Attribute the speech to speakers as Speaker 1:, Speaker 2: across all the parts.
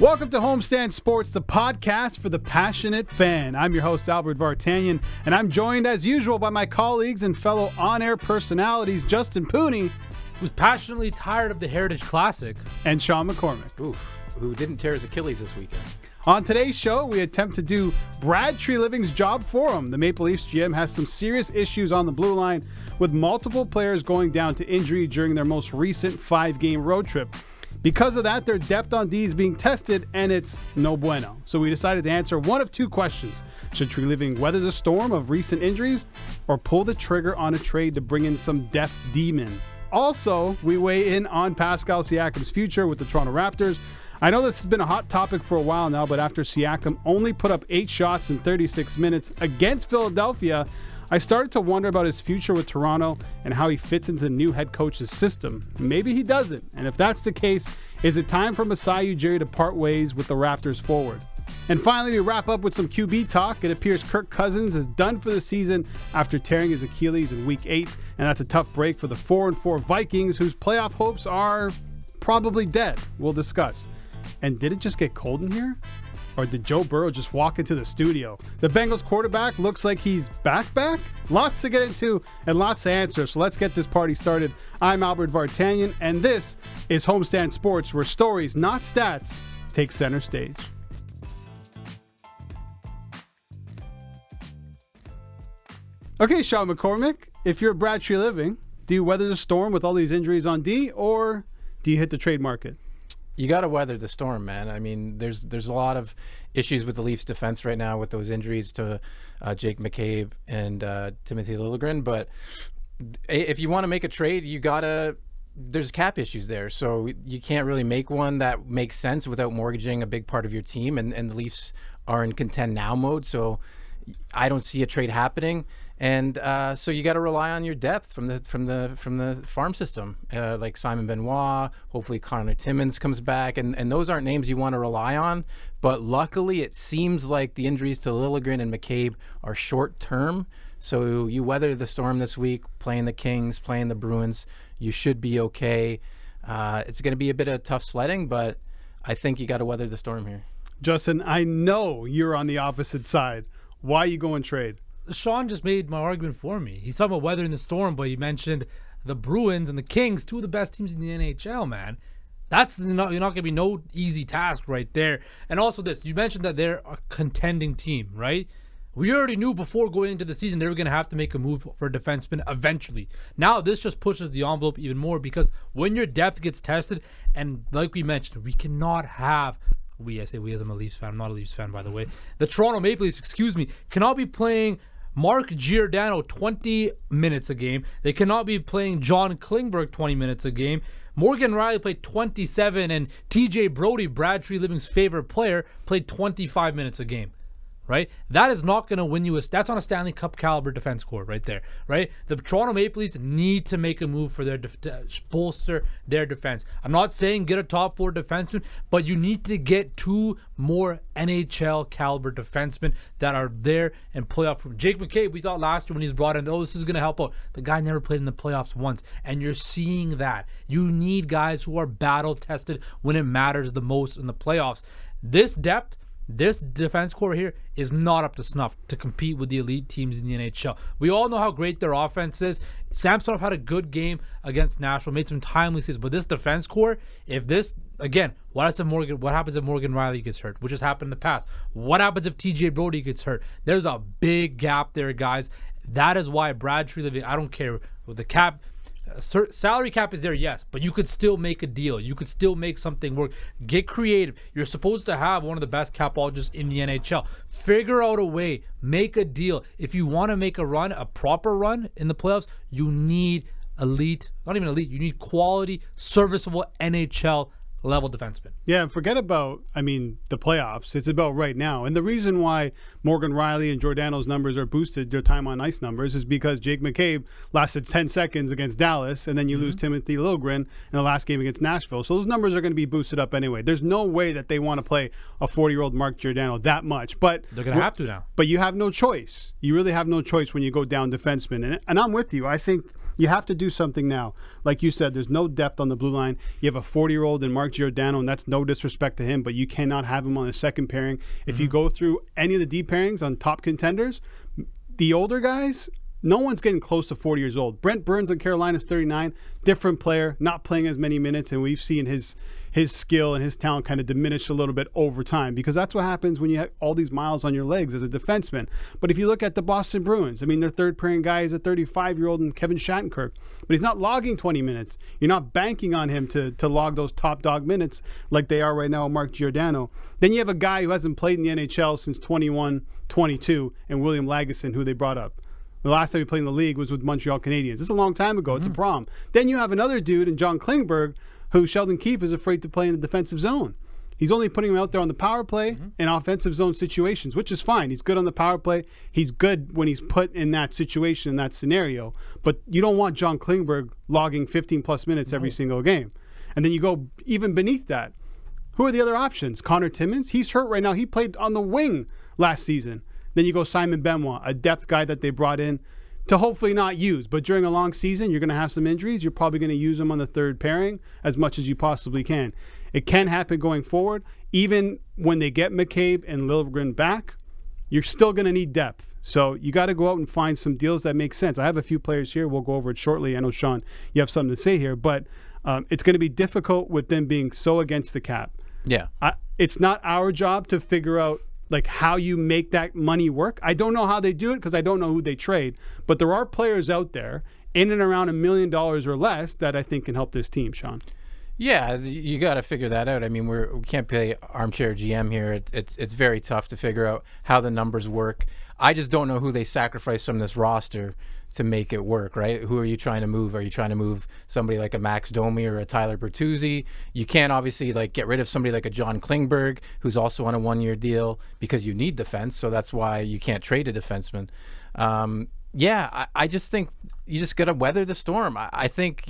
Speaker 1: Welcome to Homestand Sports, the podcast for the passionate fan. I'm your host, Albert Vartanian, and I'm joined as usual by my colleagues and fellow on air personalities, Justin Pooni.
Speaker 2: Who's passionately tired of the Heritage Classic.
Speaker 1: And Shawn McCormick.
Speaker 3: Oof, who didn't tear his Achilles this weekend.
Speaker 1: On today's show, we attempt to do Brad Treliving's job for him. The Maple Leafs GM has some serious issues on the blue line, with multiple players going down to injury during their most recent five game road trip. Because of that, their depth on D is being tested, and it's no bueno. So we decided to answer one of two questions. Should Treliving weather the storm of recent injuries, or pull the trigger on a trade to bring in some depth demon? Also, we weigh in on Pascal Siakam's future with the Toronto Raptors. I know this has been a hot topic for a while now, but after Siakam only put up eight shots in 36 minutes against Philadelphia, I started to wonder about his future with Toronto and how he fits into the new head coach's system. Maybe he doesn't. And if that's the case, is it time for Masai Ujiri to part ways with the Raptors forward? And finally, we wrap up with some QB talk. It appears Kirk Cousins is done for the season after tearing his Achilles in week eight, and that's a tough break for the 4 and 4 Vikings, whose playoff hopes are probably dead. We'll discuss. And did it just get cold in here? Or did Joe Burrow just walk into the studio? The Bengals quarterback looks like he's back back. Lots to get into and lots to answer. So let's get this party started. I'm Albert Vartanian, and this is Homestand Sports, where stories, not stats, take center stage. Okay, Shawn McCormick, if you're Brad Treliving, do you weather the storm with all these injuries on D, or do you hit the trade market?
Speaker 3: You got to weather the storm, man. I mean, there's there's a lot of issues with the Leafs defense right now with those injuries to uh, Jake McCabe and uh, Timothy Liljegren. But if you want to make a trade, you gotta. There's cap issues there, so you can't really make one that makes sense without mortgaging a big part of your team. And and the Leafs are in contend now mode, so I don't see a trade happening and uh, so you got to rely on your depth from the from the from the farm system, uh, like Simon Benoit. Hopefully, Connor Timmins comes back, and and those aren't names you want to rely on. But luckily, it seems like the injuries to Liljegren and McCabe are short term. So you weather the storm this week, playing the Kings, playing the Bruins. You should be okay. Uh, it's going to be a bit of tough sledding, but I think you got to weather the storm here.
Speaker 1: Justin, I know you're on the opposite side. Why you going trade?
Speaker 2: Shawn just made my argument for me. He's talking about weathering the storm, but he mentioned the Bruins and the Kings, two of the best teams in the NHL, man. That's not you're not gonna be no easy task right there. And also this, you mentioned that they're a contending team, right? We already knew before going into the season they were going to have to make a move for a defenseman eventually. Now this just pushes the envelope even more because when your depth gets tested, and like we mentioned, we cannot have we I say we as I'm a Leafs fan, I'm not a Leafs fan by the way. The Toronto Maple Leafs, excuse me, cannot be playing Mark Giordano 20 minutes a game. They cannot be playing John Klingberg 20 minutes a game. Morgan Rielly played 27, and TJ Brodie, Brad Living's favorite player, played 25 minutes a game right? That is not going to win you a. That's on a Stanley Cup caliber defense corps right there, right? The Toronto Maple Leafs need to make a move for their to bolster their defense. I'm not saying get a top four defenseman, but you need to get two more NHL caliber defensemen that are there and playoff from Jake McCabe. We thought last year when he's brought in, oh, this is going to help out. The guy never played in the playoffs once, and you're seeing that. You need guys who are battle tested when it matters the most in the playoffs. This depth this defense corps here is not up to snuff to compete with the elite teams in the NHL. We all know how great their offense is. Samsonov had a good game against Nashville, made some timely saves, but this defense corps, if this again, what happens if Morgan? What happens if Morgan Rielly gets hurt, which has happened in the past? What happens if TJ Brodie gets hurt? There's a big gap there, guys. That is why Brad Treliving. I don't care with the cap salary cap is there, yes, but you could still make a deal. You could still make something work. Get creative. You're supposed to have one of the best capologists in the NHL. Figure out a way. Make a deal. If you want to make a run, a proper run in the playoffs, you need elite, not even elite, you need quality, serviceable NHL level defenseman.
Speaker 1: Yeah, forget about, I mean, the playoffs. It's about right now. And the reason why Morgan Rielly and Giordano's numbers are boosted, their time on ice numbers, is because Jake McCabe lasted 10 seconds against Dallas, and then you lose mm-hmm. Timothy Liljegren in the last game against Nashville. So those numbers are going to be boosted up anyway. There's no way that they want to play a 40 year old Mark Giordano that much. But
Speaker 2: They're going to have to now.
Speaker 1: but you have no choice. You really have no choice when you go down defenseman. And, and I'm with you. I think you have to do something now. Like you said, there's no depth on the blue line. You have a 40 year old in Mark Giordano, and that's no disrespect to him, but you cannot have him on the second pairing. If you mm-hmm. go through any of the deep pairings on top contenders, the older guys, no one's getting close to 40 years old. Brent Burns in Carolina is 39, different player, not playing as many minutes, and we've seen his his skill and his talent kind of diminished a little bit over time because that's what happens when you have all these miles on your legs as a defenseman. But if you look at the Boston Bruins, I mean, their third pairing guy is a 35 year old and Kevin Shattenkirk, but he's not logging 20 minutes. You're not banking on him to, to log those top dog minutes like they are right now, with Mark Giordano. Then you have a guy who hasn't played in the NHL since 21 22 and William Lagesson, who they brought up. The last time he played in the league was with Montreal Canadiens. It's a long time ago. It's a mm. problem. Then you have another dude in John Klingberg who Sheldon Keefe is afraid to play in the defensive zone. He's only putting him out there on the power play mm-hmm. in offensive zone situations, which is fine. He's good on the power play. He's good when he's put in that situation, in that scenario. But you don't want John Klingberg logging 15 plus minutes every single game. And then you go even beneath that. Who are the other options? Connor Timmins? He's hurt right now. He played on the wing last season. Then you go Simon Benoit, a depth guy that they brought in to hopefully not use. But during a long season, you're going to have some injuries. You're probably going to use them on the third pairing as much as you possibly can. It can happen going forward. Even when they get McCabe and Liljegren back, you're still going to need depth. So you got to go out and find some deals that make sense. I have a few players here. We'll go over it shortly. I know, Shawn, you have something to say here, but um, it's going to be difficult with them being so against the cap.
Speaker 3: Yeah.
Speaker 1: I, it's not our job to figure out like how you make that money work. I don't know how they do it because I don't know who they trade, but there are players out there in and around a million dollars or less that I think can help this team, Shawn.
Speaker 3: Yeah, you got to figure that out. I mean, we're we can't play armchair GM here. It's it's it's very tough to figure out how the numbers work. I just don't know who they sacrifice from this roster to make it work. Right? Who are you trying to move? Are you trying to move somebody like a Max Domi or a Tyler Bertuzzi? You can't obviously like get rid of somebody like a John Klingberg who's also on a one-year deal because you need defense. So that's why you can't trade a defenseman. Um, yeah, I, I just think you just got to weather the storm. I, I think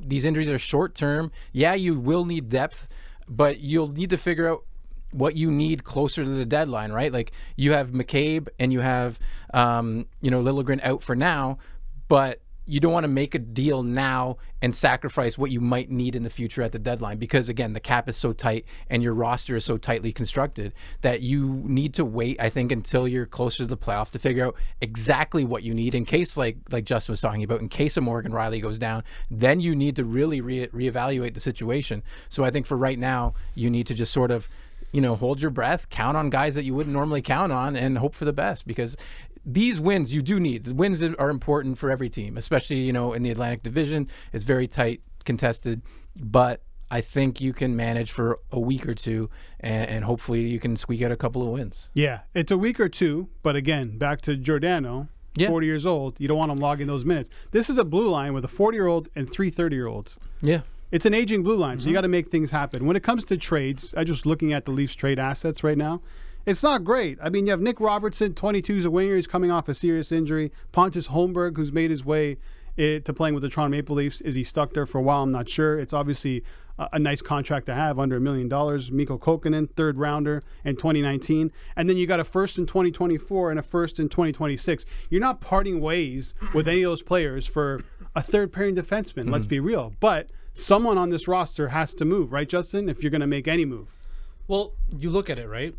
Speaker 3: these injuries are short term. Yeah, you will need depth, but you'll need to figure out what you need closer to the deadline, right? Like you have McCabe and you have, um, you know, Liljegren out for now, but you don't want to make a deal now and sacrifice what you might need in the future at the deadline because again the cap is so tight and your roster is so tightly constructed that you need to wait i think until you're closer to the playoff to figure out exactly what you need in case like like justin was talking about in case a morgan rielly goes down then you need to really re- reevaluate the situation. So i think for right now you need to just sort of you know hold your breath count on guys that you wouldn't normally count on and hope for the best because these wins you do need. The wins are important for every team, especially you know in the Atlantic Division. It's very tight, contested, but I think you can manage for a week or two, and, and hopefully you can squeak out a couple of wins.
Speaker 1: Yeah, it's a week or two, but again, back to Giordano,
Speaker 3: Yeah.
Speaker 1: 40 years old. You don't want him logging those minutes. This is a blue line with a 40 year old and three 30 year olds.
Speaker 3: Yeah.
Speaker 1: It's an aging blue line, so you mm-hmm. got to make things happen. When it comes to trades, I just looking at the Leafs trade assets right now. It's not great. I mean, you have Nick Robertson, 22, is a winger. He's coming off a serious injury. Pontus Holmberg, who's made his way eh, to playing with the Toronto Maple Leafs. Is he stuck there for a while? I'm not sure. It's obviously a, a nice contract to have, under a million dollars. Mikko Kokkonen, third rounder in 2019. And then you got a first in 2024 and a first in 2026. You're not parting ways with any of those players for a third pairing defenseman. Let's be real. But someone on this roster has to move, right, Justin? If you're going to make any move.
Speaker 2: Well, you look at it, right?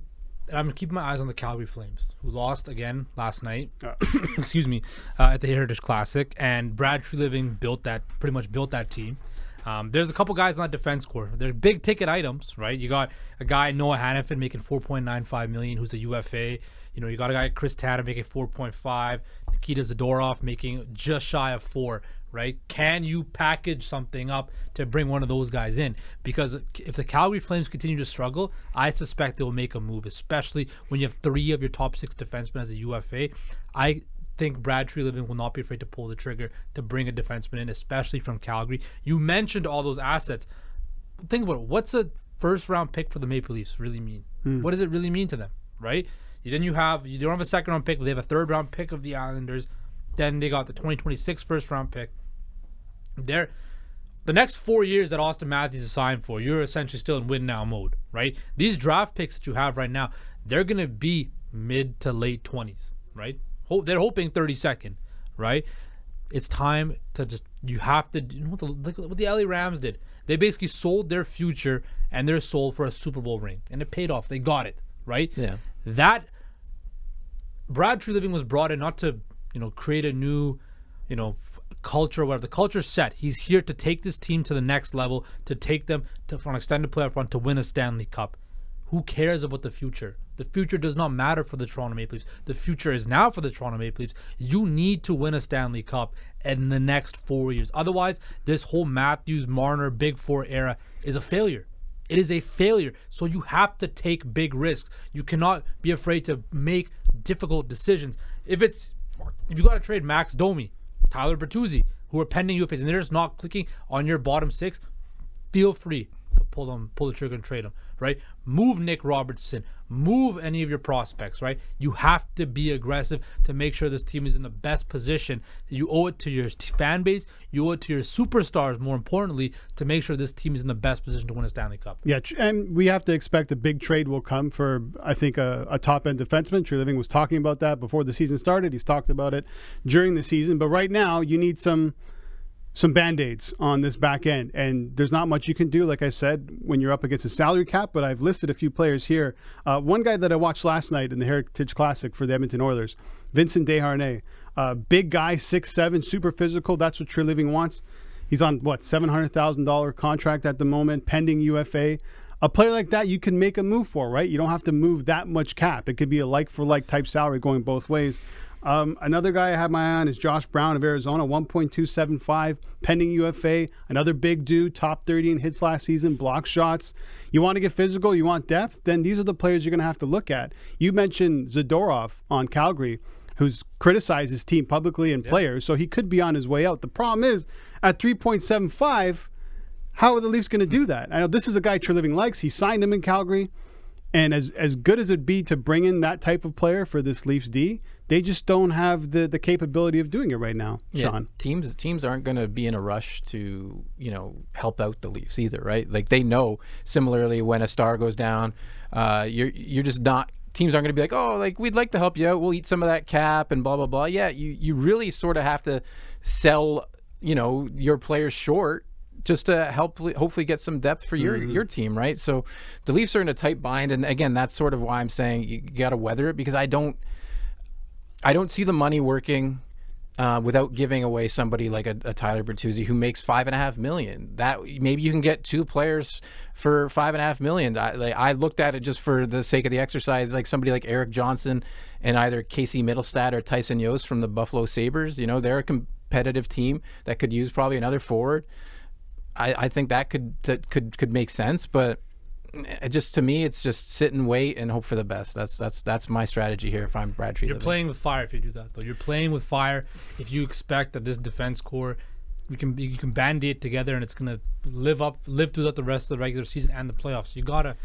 Speaker 2: And I'm keeping my eyes on the Calgary Flames, who lost again last night. excuse me, uh, at the Heritage Classic, and Brad Treliving built that, pretty much built that team. Um, there's a couple guys on that defense corps. They're big ticket items, right? You got a guy Noah Hanifin making 4.95 million, who's a UFA. You know, you got a guy Chris Tanev making 4.5, Nikita Zadorov making just shy of four. Right? Can you package something up to bring one of those guys in? Because if the Calgary Flames continue to struggle, I suspect they will make a move, especially when you have three of your top six defensemen as a UFA. I think Brad Treliving will not be afraid to pull the trigger to bring a defenseman in, especially from Calgary. You mentioned all those assets. think about it. What's a first round pick for the Maple Leafs really mean? Hmm. What does it really mean to them, right? Then you have you don't have a second round pick, but they have a third round pick of the Islanders. Then they got the 2026 first round pick. They're the next four years that Auston Matthews is signed for, you're essentially still in win now mode, right? These draft picks that you have right now, they're gonna be mid to late 20s, right? Hope they're hoping 32nd, right? It's time to just you have to you know what the look what the LA Rams did. They basically sold their future and their soul for a Super Bowl ring, and it paid off. They got it, right?
Speaker 3: Yeah.
Speaker 2: That Brad Treliving was brought in not to, you know, create a new, you know, culture whatever. The culture's set. He's here to take this team to the next level, to take them to for an extended playoff run to win a Stanley Cup. Who cares about the future? The future does not matter for the Toronto Maple Leafs. The future is now for the Toronto Maple Leafs. You need to win a Stanley Cup in the next four years. Otherwise, this whole Matthews, Marner, Big Four era is a failure. It is a failure. So you have to take big risks. You cannot be afraid to make difficult decisions. If it's if you got to trade Max Domi, Tyler Bertuzzi, who are pending UFAs, and they're just not clicking on your bottom six, feel free pull them, pull the trigger and trade them. Right? Move Nick Robertson. Move any of your prospects. Right? You have to be aggressive to make sure this team is in the best position. You owe it to your fan base. You owe it to your superstars. More importantly, to make sure this team is in the best position to win a Stanley Cup.
Speaker 1: Yeah, and we have to expect a big trade will come for I think a, a top end defenseman. Treliving was talking about that before the season started. He's talked about it during the season, but right now you need some some band-aids on this back end. And there's not much you can do like i said when you're up against a salary cap but i've listed a few players here. Uh, one guy that i watched last night in the heritage classic for the edmonton oilers vincent desharnais. Uh, big guy six seven super physical. That's what treliving wants. He's on what $700000 contract at the moment pending ufa a player like that you can make a move for right? You don't have to move that much cap. It could be a like for like type salary going both ways um, another guy I have my eye on is Josh Brown of Arizona, 1.275 pending UFA. Another big dude, top 30 in hits last season, block shots. You want to get physical, you want depth, then these are the players you're going to have to look at. You mentioned Zadorov on Calgary, who's criticized his team publicly and players, so he could be on his way out. The problem is at 3.75, how are the Leafs going to do that? I know this is a guy Treliving likes. He signed him in Calgary. And as as good as it'd be to bring in that type of player for this Leafs D, they just don't have the the capability of doing it right now, Shawn.
Speaker 3: teams teams aren't going to be in a rush to you know help out the Leafs either, right? Like they know similarly when a star goes down, uh, you're you're just not. Teams aren't going to be like, oh, like we'd like to help you out. We'll eat some of that cap and blah blah blah. Yeah, you you really sort of have to sell, you know, your players short just to help hopefully get some depth for your your team, right? So the Leafs are in a tight bind, and again, that's sort of why I'm saying you got to weather it because I don't. I don't see the money working uh, without giving away somebody like a, a Tyler Bertuzzi who makes five and a half million. That maybe you can get two players for five and a half million. I, like, I looked at it just for the sake of the exercise, like somebody like Erik Johnson and either Casey Mittelstadt or Tyson Jost from the Buffalo Sabres. You know, they're a competitive team that could use probably another forward. I, I think that could that could could make sense, but it just to me, it's just sit and wait and hope for the best. That's that's that's my strategy here. If I'm Brad Tree,
Speaker 2: You're playing with fire if you do that, though. You're playing with fire if you expect that this defense corps, you can you can band it together and it's gonna live up, live throughout the rest of the regular season and the playoffs. You gotta,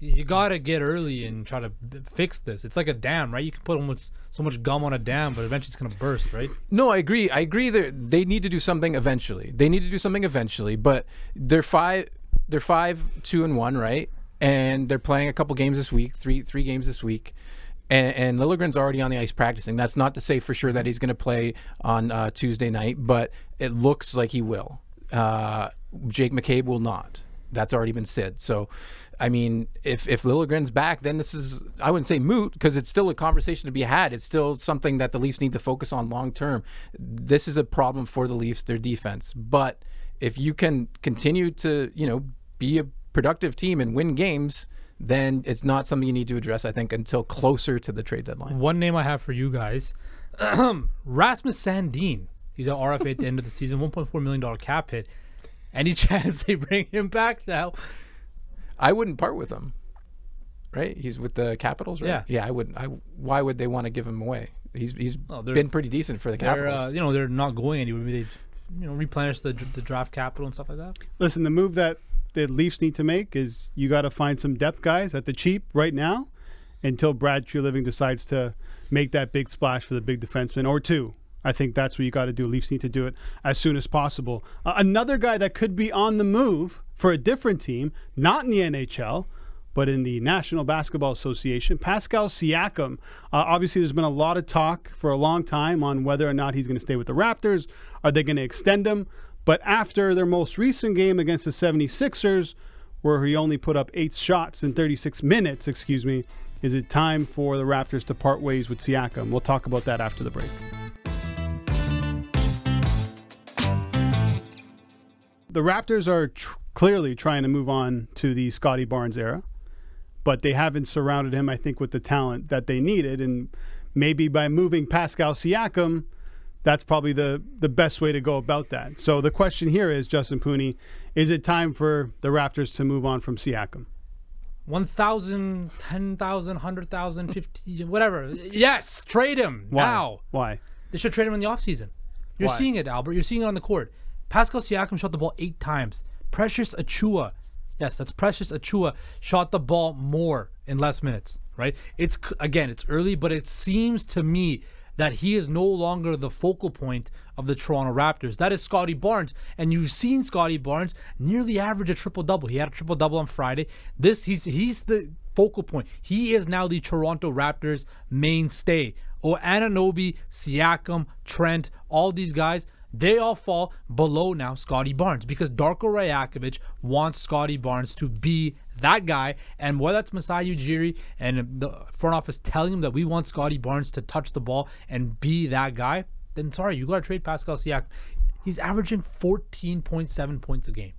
Speaker 2: you gotta get early and try to b- fix this. It's like a dam, right? You can put almost so much gum on a dam, but eventually it's gonna burst, right?
Speaker 3: No, I agree. I agree that they need to do something eventually. They need to do something eventually, but they're five they're five, two and one, right? And they're playing a couple games this week, three three games this week. And, and Liljegren's already on the ice practicing. That's not to say for sure that he's going to play on uh, Tuesday night, but it looks like he will. Uh, Jake McCabe will not. That's already been said. So, I mean, if if Liljegren's back, then this is I wouldn't say moot because it's still a conversation to be had. It's still something that the Leafs need to focus on long term. This is a problem for the Leafs, their defense. But if you can continue to, you know, be a productive team and win games, then it's not something you need to address. I think until closer to the trade deadline.
Speaker 2: One name I have for you guys, Rasmus Sandin. He's an RFA at the end of the season, 1.4 million dollar cap hit. Any chance they bring him back now?
Speaker 3: I wouldn't part with him. Right? He's with the Capitals, right?
Speaker 2: Yeah.
Speaker 3: Yeah, I wouldn't. I why would they want to give him away? He's he's
Speaker 2: Well, they're-
Speaker 3: been pretty decent for the
Speaker 2: They're
Speaker 3: Capitals.
Speaker 2: uh, you know they're not going anywhere. Maybe they you know replenish the the draft capital and stuff like that.
Speaker 1: Listen, the move that the Leafs need to make is you got to find some depth guys at the cheap right now until Brad Treliving decides to make that big splash for the big defenseman or two. I think that's what you got to do. Leafs need to do it as soon as possible. Uh, another guy that could be on the move for a different team, not in the NHL, but in the National Basketball Association, Pascal Siakam. Uh, obviously, there's been a lot of talk for a long time on whether or not he's going to stay with the Raptors. Are they going to extend him? But after their most recent game against the 76ers, where he only put up eight shots in 36 minutes, excuse me, is it time for the Raptors to part ways with Siakam? We'll talk about that after the break. The Raptors are tr- clearly trying to move on to the Scottie Barnes era, but they haven't surrounded him, I think, with the talent that they needed. And maybe by moving Pascal Siakam, that's probably the, the best way to go about that. So the question here is, Justin Pooni, is it time for the Raptors to move on from Siakam?
Speaker 2: 1,000, 10,000, 100,000, 50, whatever. Yes, trade him
Speaker 1: Why?
Speaker 2: now.
Speaker 1: Why?
Speaker 2: They should trade him in the offseason. You're
Speaker 1: Why?
Speaker 2: seeing it, Albert. You're seeing it on the court. Pascal Siakam shot the ball eight times. Precious Achiuwa, yes, that's Precious Achiuwa, shot the ball more in less minutes, right? It's again, it's early, but it seems to me that he is no longer the focal point of the Toronto Raptors. That is Scottie Barnes, and you've seen Scottie Barnes nearly average a triple double. He had a triple double on Friday. This he's he's the focal point. He is now the Toronto Raptors mainstay. Oh, Anunoby, Siakam, Trent, all these guys, they all fall below now Scottie Barnes because Darko Rajakovic wants Scottie Barnes to be that guy. And whether that's Masai Ujiri and the front office telling him that we want Scottie Barnes to touch the ball and be that guy, then sorry, you got to trade Pascal Siakam. He's averaging 14.7 points a game.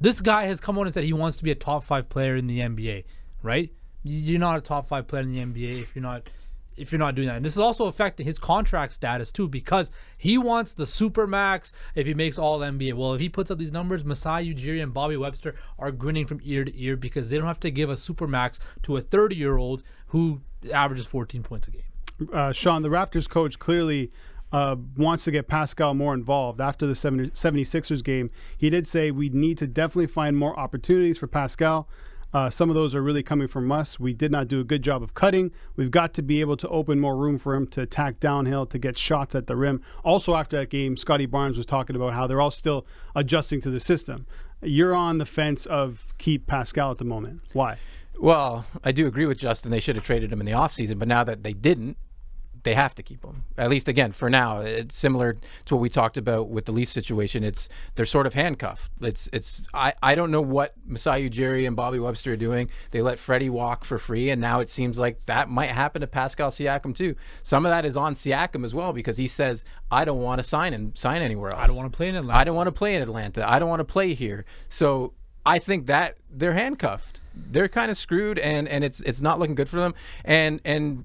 Speaker 2: This guy has come on and said he wants to be a top five player in the NBA, right? You're not a top five player in the NBA if you're not if you're not doing that. And this is also affecting his contract status too, because he wants the super max if he makes all NBA. Well, if he puts up these numbers, Masai Ujiri and Bobby Webster are grinning from ear to ear because they don't have to give a super max to a 30 year old who averages 14 points a game.
Speaker 1: uh, Shawn, the Raptors coach clearly uh, wants to get Pascal more involved. After the 70, 76ers game, he did say we need to definitely find more opportunities for Pascal. Uh, some of those are really coming from us. We did not do a good job of cutting. We've got to be able to open more room for him to attack downhill, to get shots at the rim. Also, after that game, Scottie Barnes was talking about how they're all still adjusting to the system. You're on the fence of keep Pascal at the moment. Why?
Speaker 3: Well, I do agree with Justin. They should have traded him in the offseason, but now that they didn't, they have to keep him. At least again, for now. It's similar to what we talked about with the Leafs situation. It's they're sort of handcuffed. It's it's I, I don't know what Masai Ujiri and Bobby Webster are doing. They let Freddie walk for free, and now it seems like that might happen to Pascal Siakam too. Some of that is on Siakam as well because he says, I don't want to sign and sign anywhere else.
Speaker 2: I don't want to play in Atlanta.
Speaker 3: I don't want to play in Atlanta. I don't want to play here. So I think that they're handcuffed. They're kind of screwed, and and it's it's not looking good for them. And and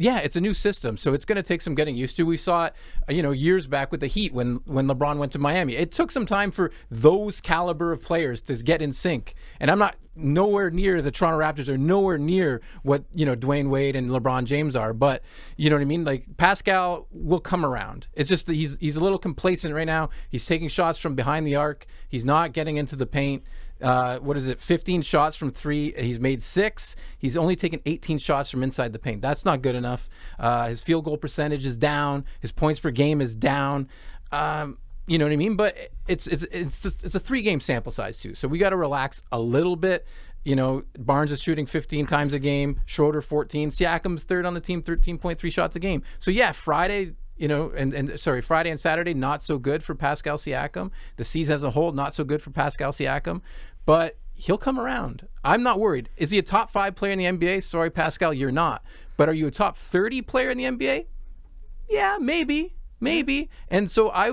Speaker 3: yeah, it's a new system, so it's going to take some getting used to. We saw it, uh, you know, years back with the Heat when when LeBron went to Miami. It took some time for those caliber of players to get in sync. And I'm not nowhere near the Toronto Raptors are nowhere near what you know Dwyane Wade and LeBron James are. But you know what I mean. Like Pascal will come around. It's just that he's he's a little complacent right now. He's taking shots from behind the arc. He's not getting into the paint. Uh, what is it? 15 shots from three. He's made six. He's only taken 18 shots from inside the paint. That's not good enough. Uh, his field goal percentage is down. His points per game is down. Um, you know what I mean? But it's it's it's just, it's a three game sample size too. So we got to relax a little bit. You know, Barnes is shooting 15 times a game. Schroeder 14. Siakam's third on the team, 13.3 shots a game. So yeah, Friday you know, and, and sorry, Friday and Saturday, not so good for Pascal Siakam. The season as a whole, not so good for Pascal Siakam, but he'll come around. I'm not worried. Is he a top five player in the NBA? Sorry, Pascal, you're not. But are you a top 30 player in the NBA? Yeah, maybe, maybe. And so I,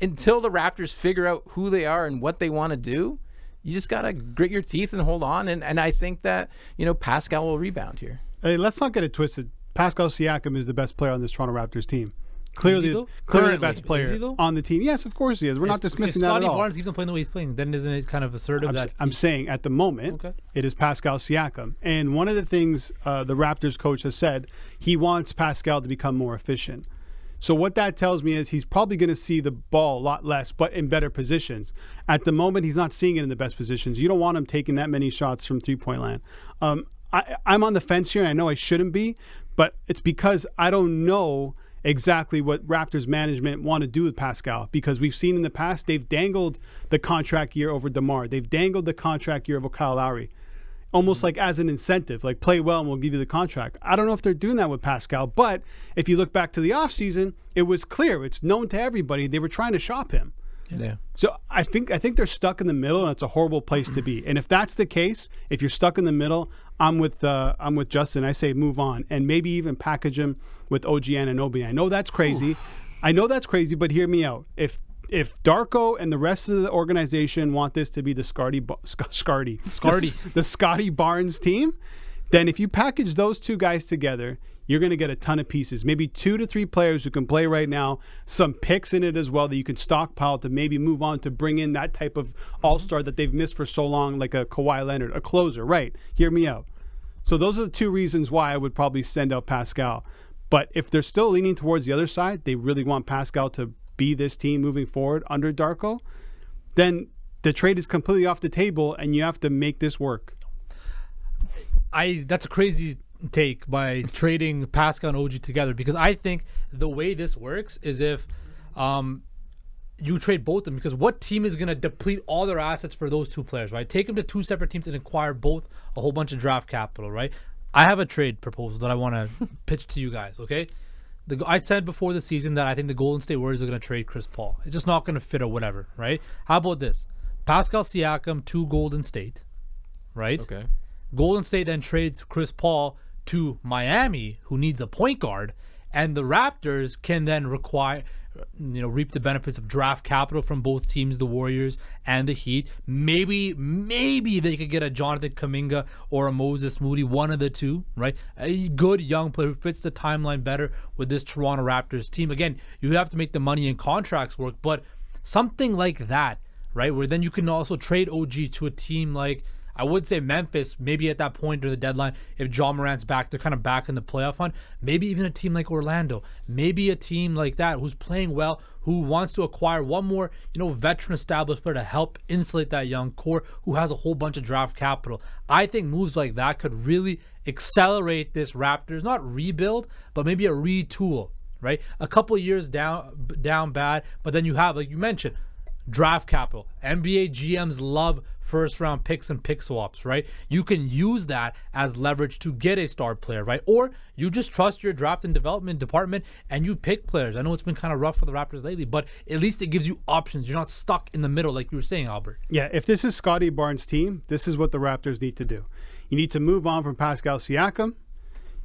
Speaker 3: until the Raptors figure out who they are and what they want to do, you just gotta grit your teeth and hold on. And and I think that you know Pascal will rebound here.
Speaker 1: Hey, let's not get it twisted. Pascal Siakam is the best player on this Toronto Raptors team. Clearly, clearly the best player on the team. Yes, of course he is. We're not dismissing that at all.
Speaker 2: Barnes keeps on playing the way he's playing, then isn't it kind of assertive
Speaker 1: I'm,
Speaker 2: that
Speaker 1: I'm saying at the moment,
Speaker 2: Okay.
Speaker 1: it is Pascal Siakam. And one of the things uh, the Raptors coach has said, he wants Pascal to become more efficient. So what that tells me is he's probably going to see the ball a lot less, but in better positions. At the moment, he's not seeing it in the best positions. You don't want him taking that many shots from three point land. Um, I, I'm on the fence here. And I know I shouldn't be, but it's because I don't know exactly what Raptors management want to do with Pascal because we've seen in the past they've dangled the contract year over DeMar. They've dangled the contract year of Kyle Lowry almost like as an incentive, like play well and we'll give you the contract. I don't know if they're doing that with Pascal, but if you look back to the offseason, it was clear, it's known to everybody they were trying to shop him.
Speaker 3: Yeah.
Speaker 1: So I think I think they're stuck in the middle, and it's a horrible place to be. And if that's the case, if you're stuck in the middle, I'm with uh, I'm with Justin. I say move on, and maybe even package him with OG Anunoby. I know that's crazy. I know that's crazy, but hear me out. If if Darko and the rest of the organization want this to be the Scarty Scarty
Speaker 2: Scarty
Speaker 1: the, the Scottie Barnes team, then if you package those two guys together, you're going to get a ton of pieces. Maybe two to three players who can play right now, some picks in it as well that you can stockpile to maybe move on to bring in that type of all star that they've missed for so long, like a Kawhi Leonard, a closer. Right. Hear me out. So those are the two reasons why I would probably send out Pascal. But if they're still leaning towards the other side, they really want Pascal to be this team moving forward under Darko, then the trade is completely off the table and you have to make this work.
Speaker 2: I that's a crazy take by trading Pascal and OG together because I think the way this works is if um, you trade both of them because what team is going to deplete all their assets for those two players, right? Take them to two separate teams and acquire both a whole bunch of draft capital, right? I have a trade proposal that I want to pitch to you guys, okay? The, I said before the season that I think the Golden State Warriors are going to trade Chris Paul. It's just not going to fit or whatever, right? How about this? Pascal Siakam to Golden State, right?
Speaker 3: Okay.
Speaker 2: Golden State then trades Chris Paul to Miami, who needs a point guard, and the Raptors can then require you know reap the benefits of draft capital from both teams, the Warriors and the Heat. Maybe maybe they could get a Jonathan Kuminga or a Moses Moody, one of the two, right? A good young player who fits the timeline better with this Toronto Raptors team. Again, you have to make the money and contracts work, but something like that, right? Where then you can also trade OG to a team like I would say Memphis, maybe at that point or the deadline, if John Morant's back, they're kind of back in the playoff hunt. Maybe even a team like Orlando, maybe a team like that who's playing well, who wants to acquire one more, you know, veteran established player to help insulate that young core who has a whole bunch of draft capital. I think moves like that could really accelerate this Raptors, not rebuild, but maybe a retool, right? A couple years down down bad, but then you have, like you mentioned, draft capital. NBA GMs love first round picks and pick swaps, right? You can use that as leverage to get a star player, right? Or you just trust your draft and development department and you pick players. I know it's been kind of rough for the Raptors lately, but at least it gives you options. You're not stuck in the middle like you were saying, Albert.
Speaker 1: Yeah, if this is Scottie Barnes' team, this is what the Raptors need to do. You need to move on from Pascal Siakam.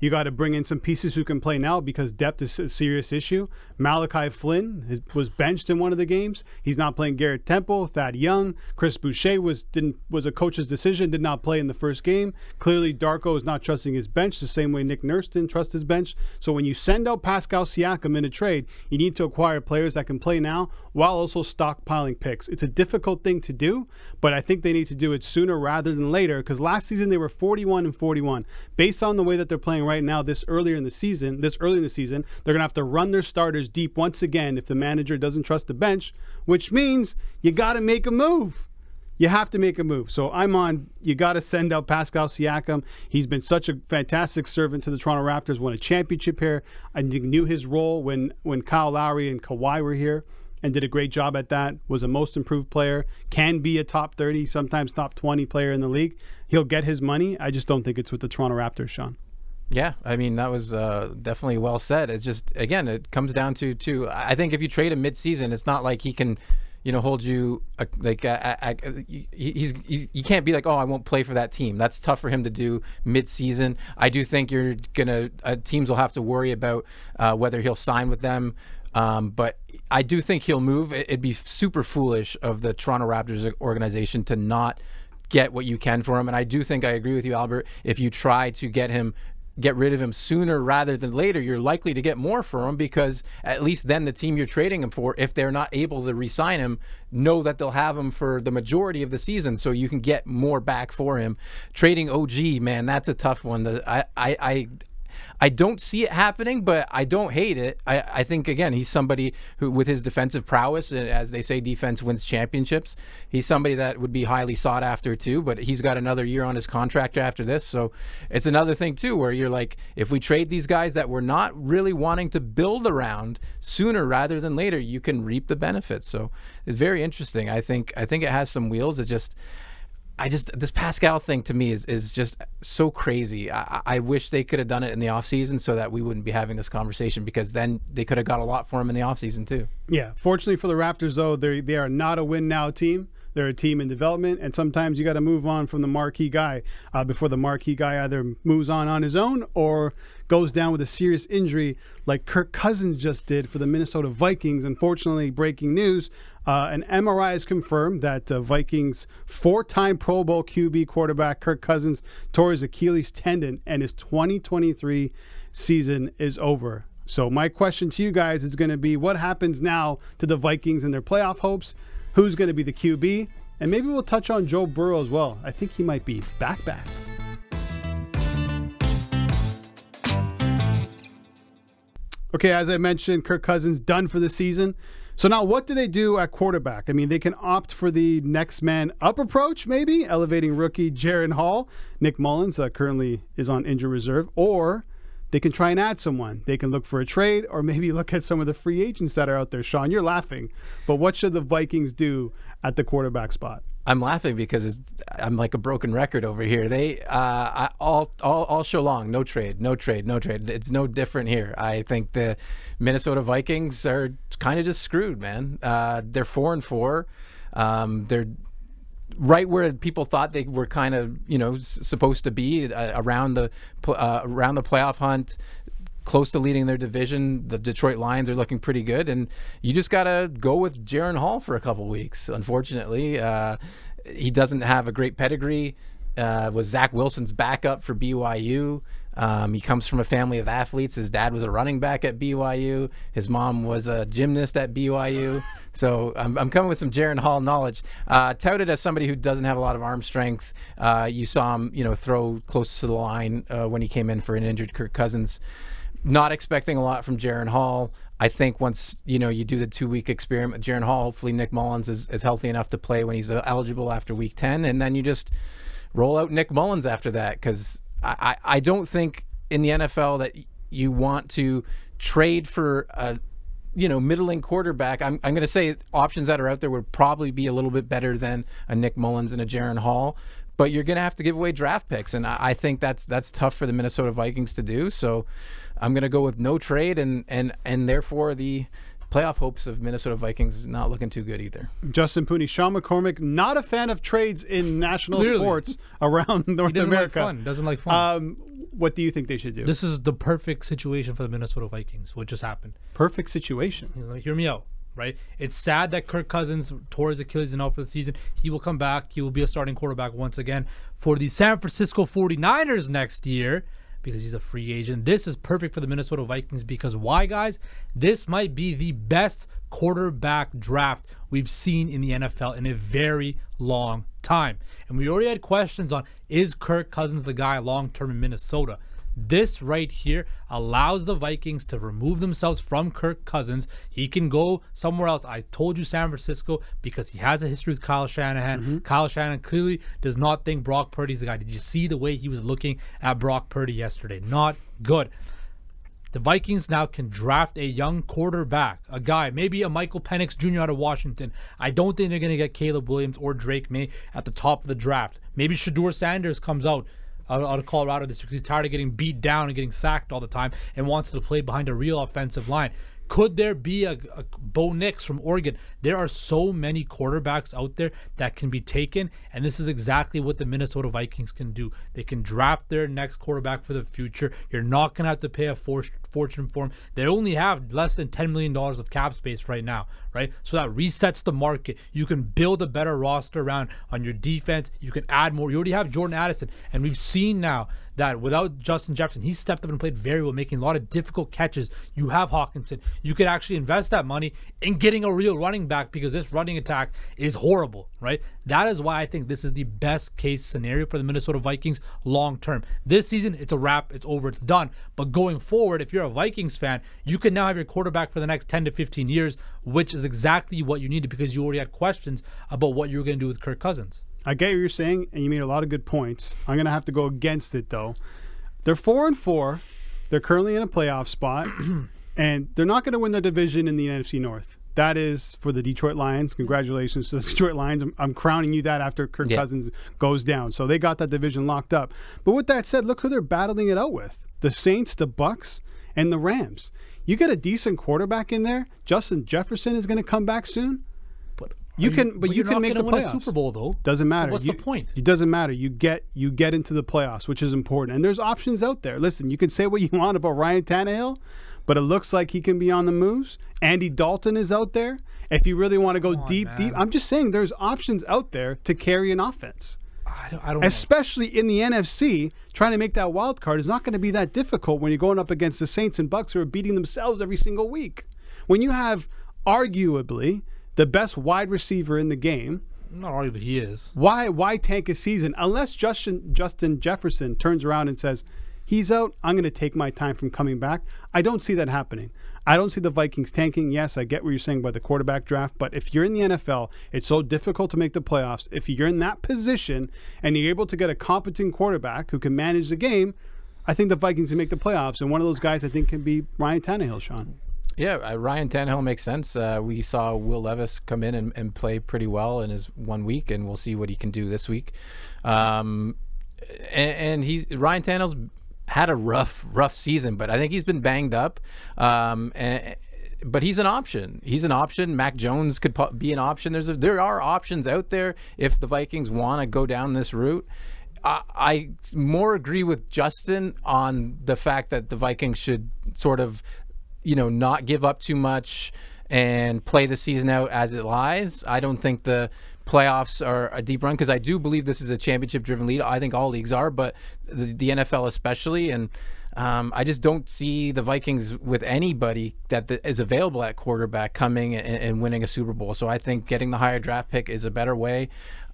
Speaker 1: You got to bring in some pieces who can play now because depth is a serious issue. Malachi Flynn was benched in one of the games. He's not playing Garrett Temple, Thad Young, Chris Boucher was didn't was a coach's decision, did not play in the first game. Clearly, Darko is not trusting his bench the same way Nick Nurse didn't trust his bench. So when you send out Pascal Siakam in a trade, you need to acquire players that can play now while also stockpiling picks. It's a difficult thing to do, but I think they need to do it sooner rather than later because last season they were 41 and 41. Based on the way that they're playing right now, this earlier in the season, this early in the season, they're gonna have to run their starters deep once again if the manager doesn't trust the bench, which means you got to make a move. You have to make a move. So I'm on. You got to send out Pascal Siakam. He's been such a fantastic servant to the Toronto Raptors. Won a championship here. I knew his role when when Kyle Lowry and Kawhi were here and did a great job at that. Was a most improved player. Can be a top 30, sometimes top 20 player in the league. He'll get his money. I just don't think it's with the Toronto Raptors, Shawn.
Speaker 3: Yeah, I mean that was uh, definitely well said. It's just again, it comes down to to. I think if you trade him mid-season, it's not like he can, you know, hold you uh, like uh, uh, he's he, you can't be like, oh, I won't play for that team. That's tough for him to do mid-season. I do think you're gonna uh, teams will have to worry about uh, whether he'll sign with them. Um, but I do think he'll move. It'd be super foolish of the Toronto Raptors organization to not get what you can for him. And I do think I agree with you, Albert. If you try to get him get rid of him sooner rather than later, you're likely to get more for him because at least then the team you're trading him for, if they're not able to re-sign him, know that they'll have him for the majority of the season, so you can get more back for him. Trading OG, man, that's a tough one. I, I, I I don't see it happening, but I don't hate it. I, I think again he's somebody who, with his defensive prowess, as they say, defense wins championships. He's somebody that would be highly sought after too. But he's got another year on his contract after this, so it's another thing too where you're like, if we trade these guys that we're not really wanting to build around sooner rather than later, you can reap the benefits. So it's very interesting. I think I think it has some wheels. It just I just this Pascal thing to me is is just so crazy. I, I wish they could have done it in the offseason so that we wouldn't be having this conversation because then they could have got a lot for him in the offseason too.
Speaker 1: Yeah, fortunately for the Raptors though, they they are not a win now team. They're a team in development, and sometimes you got to move on from the marquee guy uh, before the marquee guy either moves on on his own or goes down with a serious injury, like Kirk Cousins just did for the Minnesota Vikings. Unfortunately, breaking news: uh, an MRI has confirmed that uh, Vikings four-time Pro Bowl QB quarterback Kirk Cousins tore his Achilles tendon, and his 2023 season is over. So my question to you guys is going to be: What happens now to the Vikings and their playoff hopes? who's going to be the QB, and maybe we'll touch on Joe Burrow as well. I think he might be back back. Okay, as I mentioned, Kirk Cousins done for the season. So now what do they do at quarterback? I mean, they can opt for the next man up approach, maybe elevating rookie Jaren Hall. Nick Mullens uh, currently is on injury reserve, or they can try and add someone. They can look for a trade or maybe look at some of the free agents that are out there. Shawn, you're laughing, but what should the Vikings do at the quarterback spot?
Speaker 3: I'm laughing because I'm like a broken record over here. They uh, I, all, all all show long, no trade, no trade, no trade. It's no different here. I think the Minnesota Vikings are kind of just screwed, man. Uh, they're four and four. Um, they're right where people thought they were kind of you know supposed to be uh, around the uh, around the playoff hunt close to leading their division the detroit lions are looking pretty good and you just got to go with Jaren hall for a couple weeks unfortunately uh, he doesn't have a great pedigree uh, was zach wilson's backup for byu um, he comes from a family of athletes. His dad was a running back at BYU. His mom was a gymnast at BYU. So I'm, I'm coming with some Jaren Hall knowledge. Uh, touted as somebody who doesn't have a lot of arm strength. Uh, you saw him, you know, throw close to the line uh, when he came in for an injured Kirk Cousins. Not expecting a lot from Jaren Hall. I think once you know you do the two week experiment Jaren Hall, hopefully Nick Mullens is, is healthy enough to play when he's uh, eligible after week ten, and then you just roll out Nick Mullens after that because I, I don't think in the NFL that you want to trade for a you know middling quarterback. I'm I'm going to say options that are out there would probably be a little bit better than a Nick Mullens and a Jaren Hall. But you're going to have to give away draft picks, and I, I think that's that's tough for the Minnesota Vikings to do. So I'm going to go with no trade, and and and therefore the playoff hopes of Minnesota Vikings is not looking too good either.
Speaker 1: Justin Pooni, Shawn McCormick, not a fan of trades in national
Speaker 2: Clearly.
Speaker 1: sports around North
Speaker 2: doesn't
Speaker 1: America.
Speaker 2: Like fun. Doesn't like fun.
Speaker 1: Um, what do you think they should do?
Speaker 2: This is the perfect situation for the Minnesota Vikings. What just happened?
Speaker 1: Perfect situation.
Speaker 2: You know, hear me out. Right. It's sad that Kirk Cousins tore his Achilles and out for the season. He will come back. He will be a starting quarterback once again for the San Francisco 49ers next year because he's a free agent. This is perfect for the Minnesota Vikings because why, guys? This might be the best quarterback draft we've seen in the NFL in a very long time. And we already had questions on is Kirk Cousins the guy long term in Minnesota? This right here allows the Vikings to remove themselves from Kirk Cousins. He can go somewhere else. I told you San Francisco because he has a history with Kyle Shanahan. Mm-hmm. Kyle Shanahan clearly does not think Brock Purdy's the guy. Did you see the way he was looking at Brock Purdy yesterday? Not good. The Vikings now can draft a young quarterback, a guy, maybe a Michael Penix Jr. out of Washington. I don't think they're going to get Caleb Williams or Drake Maye at the top of the draft. Maybe Shedeur Sanders comes out out, out of Colorado this because he's tired of getting beat down and getting sacked all the time and wants to play behind a real offensive line. Could there be a, a Bo Nix from Oregon? There are so many quarterbacks out there that can be taken, and this is exactly what the Minnesota Vikings can do. They can draft their next quarterback for the future. You're not going to have to pay a fortune for him. They only have less than $10 million of cap space right now, right? So that resets the market. You can build a better roster around on your defense. You can add more. You already have Jordan Addison, and we've seen now that without Justin Jefferson, he stepped up and played very well, making a lot of difficult catches. You have Hockenson. You could actually invest that money in getting a real running back because this running attack is horrible, right? That is why I think this is the best case scenario for the Minnesota Vikings long term. This season, it's a wrap, it's over, it's done. But going forward, if you're a Vikings fan, you can now have your quarterback for the next 10 to 15 years, which is exactly what you needed because you already had questions about what you were going to do with Kirk Cousins.
Speaker 1: I get what you're saying, and you made a lot of good points. I'm gonna have to go against it though. They're four and four. They're currently in a playoff spot, and they're not going to win the division in the NFC North. That is for the Detroit Lions. Congratulations to the Detroit Lions. I'm, I'm crowning you that after Kirk
Speaker 3: Yeah.
Speaker 1: Cousins goes down. So they got that division locked up. But with that said, look who they're battling it out with: the Saints, the Bucs, and the Rams. You get a decent quarterback in there. Justin Jefferson is going to come back soon.
Speaker 2: But
Speaker 1: You
Speaker 2: are
Speaker 1: can- but you
Speaker 2: you're
Speaker 1: can make the
Speaker 2: win
Speaker 1: playoffs.
Speaker 2: Super Bowl though.
Speaker 1: Doesn't matter.
Speaker 2: So what's
Speaker 1: You-
Speaker 2: the point?
Speaker 1: It doesn't matter. You get you get into the playoffs, which is important. And there's options out there. Listen, you can say what you want about Ryan Tannehill, but it looks like he can be on the moves. Andy Dalton is out there. If you really want to go
Speaker 2: on,
Speaker 1: deep, deep. I'm just saying there's options out there to carry an offense.
Speaker 2: I don't, I don't know.
Speaker 1: Especially in the NFC, trying to make that wild card is not going to be that difficult when you're going up against the Saints and Bucs who are beating themselves every single week. When you have arguably the best wide receiver in the game,
Speaker 2: Not arguably he is.
Speaker 1: why why tank a season? Unless Justin Justin Jefferson turns around and says he's out. I'm going to take my time from coming back. I don't see that happening. I don't see the Vikings tanking. Yes I get what you're saying about the quarterback draft but if you're in the NFL it's so difficult to make the playoffs. If you're in that position and you're able to get a competent quarterback who can manage the game I think the Vikings can make the playoffs and one of those guys I think can be Ryan Tannehill Shawn
Speaker 3: Yeah, uh, Ryan Tannehill makes sense. Uh, we saw Will Levis come in and, and play pretty well in his one week, and we'll see what he can do this week. Um, and, and he's Ryan Tannehill's had a rough, rough season, but I think he's been banged up. Um, and, but he's an option. He's an option. Mac Jones could be an option. There's a, there are options out there if the Vikings want to go down this route. I, I more agree with Justin on the fact that the Vikings should sort of, you know, not give up too much and play the season out as it lies. I don't think the playoffs are a deep run because I do believe this is a championship driven league. I think all leagues are, but the, the NFL especially. And um, I just don't see the Vikings with anybody that th- is available at quarterback coming and, and winning a Super Bowl. So I think getting the higher draft pick is a better way.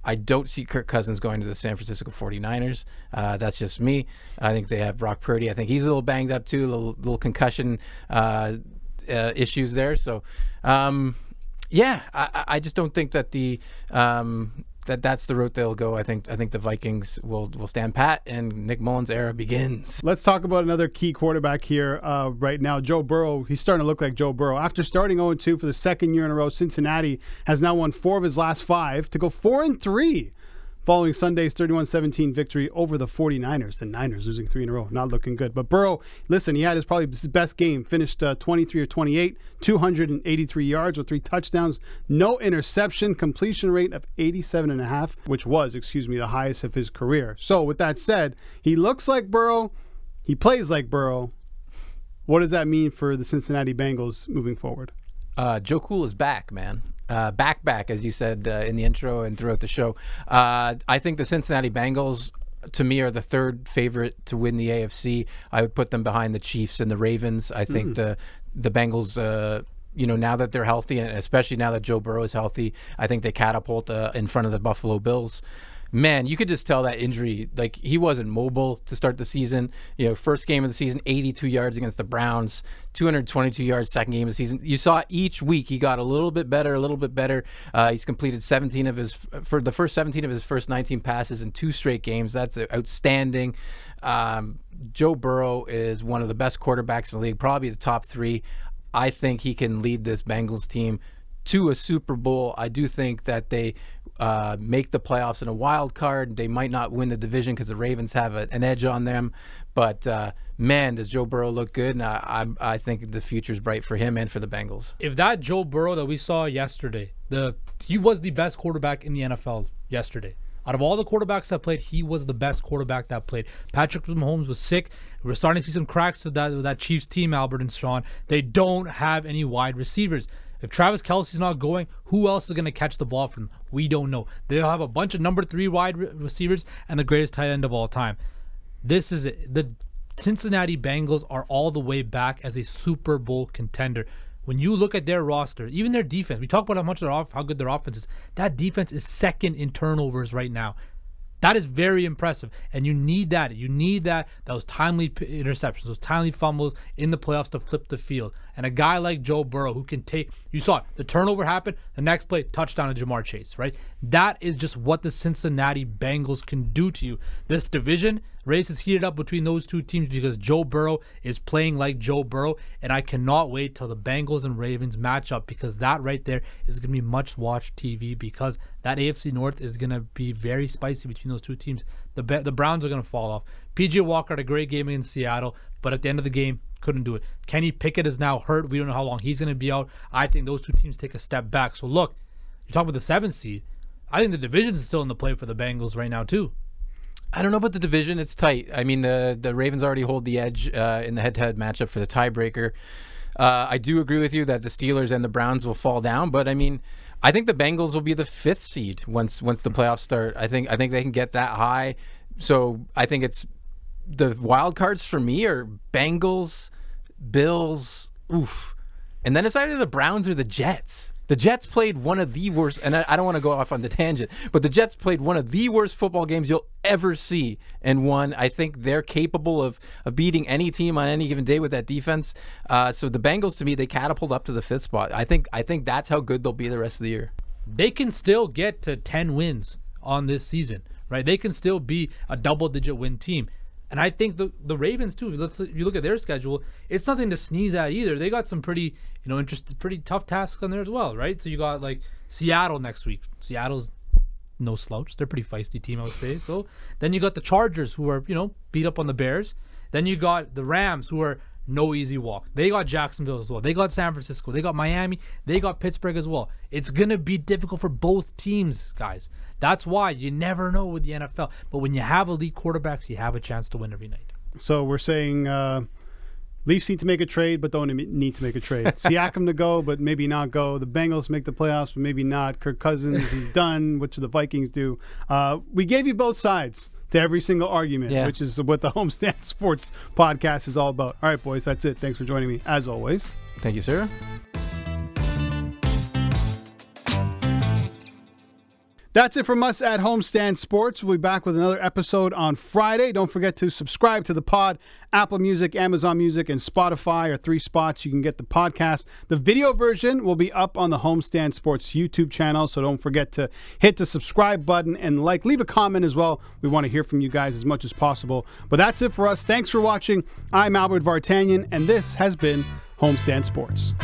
Speaker 3: I don't see Kirk Cousins going to the San Francisco 49ers. Uh, that's just me. I think they have Brock Purdy. I think he's a little banged up too, a little, little concussion uh, uh, issues there. So, um, yeah, I, I- just don't think that the um, that that's the route they'll go. I think I think the Vikings will will stand pat, and Nick Mullens' era begins.
Speaker 1: Let's talk about another key quarterback here uh, right now. Joe Burrow. He's starting to look like Joe Burrow. After starting 0 2 for the second year in a row, Cincinnati has now won four of his last five to go 4 and 3 following Sunday's 31 17 victory over the 49ers. The Niners losing three in a row. Not looking good. But Burrow, listen, he had his probably his best game. Finished uh, 23 or 28, 283 yards with three touchdowns, no interception, completion rate of 87.5, which was, excuse me, the highest of his career. So, with that said, he looks like Burrow. He plays like Burrow. What does that mean for the Cincinnati Bengals moving forward?
Speaker 3: Uh, Joe Cool is back, man. Uh, back, back, as you said uh, in the intro and throughout the show. Uh, I think the Cincinnati Bengals, to me, are the third favorite to win the AFC. I would put them behind the Chiefs and the Ravens. I think the the Bengals. Uh, you know, now that they're healthy, and especially now that Joe Burrow is healthy, I think they catapult uh, in front of the Buffalo Bills. Man, you could just tell that injury. Like he wasn't mobile to start the season. You know, first game of the season, 82 yards against the Browns, 222 yards second game of the season. You saw each week he got a little bit better, a little bit better. Uh, he's completed 17 of his for the first 17 of his first 19 passes in two straight games. That's outstanding. Um, Joe Burrow is one of the best quarterbacks in the league, probably the top three. I think he can lead this Bengals team to a Super Bowl. I do think that they uh, make the playoffs in a wild card. They might not win the division because the Ravens have a, an edge on them. But uh, man, does Joe Burrow look good? And I, I, I think the future's bright for him and for the Bengals.
Speaker 2: if that Joe Burrow that we saw yesterday, the he was the best quarterback in the NFL yesterday. Out of all the quarterbacks that played, he was the best quarterback that played. Patrick Mahomes was sick. We're starting to see some cracks to that that Chiefs team, Albert and Shawn. They don't have any wide receivers. If Travis Kelce's not going, who else is going to catch the ball from them? We don't know. They'll have a bunch of number three wide re- receivers and the greatest tight end of all time. This is it. The Cincinnati Bengals are all the way back as a Super Bowl contender. When you look at their roster, even their defense, we talk about how much their off, how good their offense is. That defense is second in turnovers right now. That is very impressive, and you need that. You need that those timely interceptions, those timely fumbles in the playoffs to flip the field. And a guy like Joe Burrow who can take, you saw it, the turnover happened, the next play, touchdown to Ja'Marr Chase, right? That is just what the Cincinnati Bengals can do to you. This division race is heated up between those two teams because Joe Burrow is playing like Joe Burrow, and I cannot wait till the Bengals and Ravens match up because that right there is going to be much watched TV because that AFC North is going to be very spicy between those two teams. The the Browns are going to fall off. PJ Walker had a great game against Seattle, but at the end of the game, couldn't do it. Kenny Pickett is now hurt. We don't know how long he's going to be out. I think those two teams take a step back. So look, you talk about the seventh seed. I think the division is still in the play for the Bengals right now too.
Speaker 3: I don't know about the division. It's tight. I mean, the the Ravens already hold the edge uh, in the head-to-head matchup for the tiebreaker. Uh, I do agree with you that the Steelers and the Browns will fall down, but I mean, I think the Bengals will be the fifth seed once once the playoffs start. I think I think they can get that high. So I think it's the wild cards for me are Bengals, Bills, oof, and then it's either the Browns or the Jets. The Jets played one of the worst, and I, I don't want to go off on the tangent, but the Jets played one of the worst football games you'll ever see and won. I think they're capable of of beating any team on any given day with that defense. Uh, so the Bengals, to me, they catapult up to the fifth spot. I think I think that's how good they'll be the rest of the year.
Speaker 2: They can still get to ten wins on this season, right? They can still be a double digit win team. And I think the the Ravens too. If you look at their schedule, it's nothing to sneeze at either. They got some pretty you know interesting, pretty tough tasks on there as well, right? So you got like Seattle next week. Seattle's no slouch. They're a pretty feisty team, I would say. So then you got the Chargers, who are you know beat up on the Bears. Then you got the Rams, who are no easy walk. They got Jacksonville as well. They got San Francisco. They got Miami. They got Pittsburgh as well. It's going to be difficult for both teams, guys. That's why you never know with the NFL. But when you have elite quarterbacks, you have a chance to win every night.
Speaker 1: So we're saying uh, Leafs need to make a trade, but don't need to make a trade. Siakam to go, but maybe not go. The Bengals make the playoffs, but maybe not. Kirk Cousins, he's done. What should the Vikings do? Uh, we gave you both sides to every single argument, yeah. which is what the Homestand Sports podcast is all about. All right, boys, that's it. Thanks for joining me, as always.
Speaker 3: Thank you, sir.
Speaker 1: That's it from us at Homestand Sports. We'll be back with another episode on Friday. Don't forget to subscribe to the pod. Apple Music, Amazon Music, and Spotify are three spots you can get the podcast. The video version will be up on the Homestand Sports YouTube channel, so don't forget to hit the subscribe button and like. Leave a comment as well. We want to hear from you guys as much as possible. But that's it for us. Thanks for watching. I'm Albert Vartanian, and this has been Homestand Sports.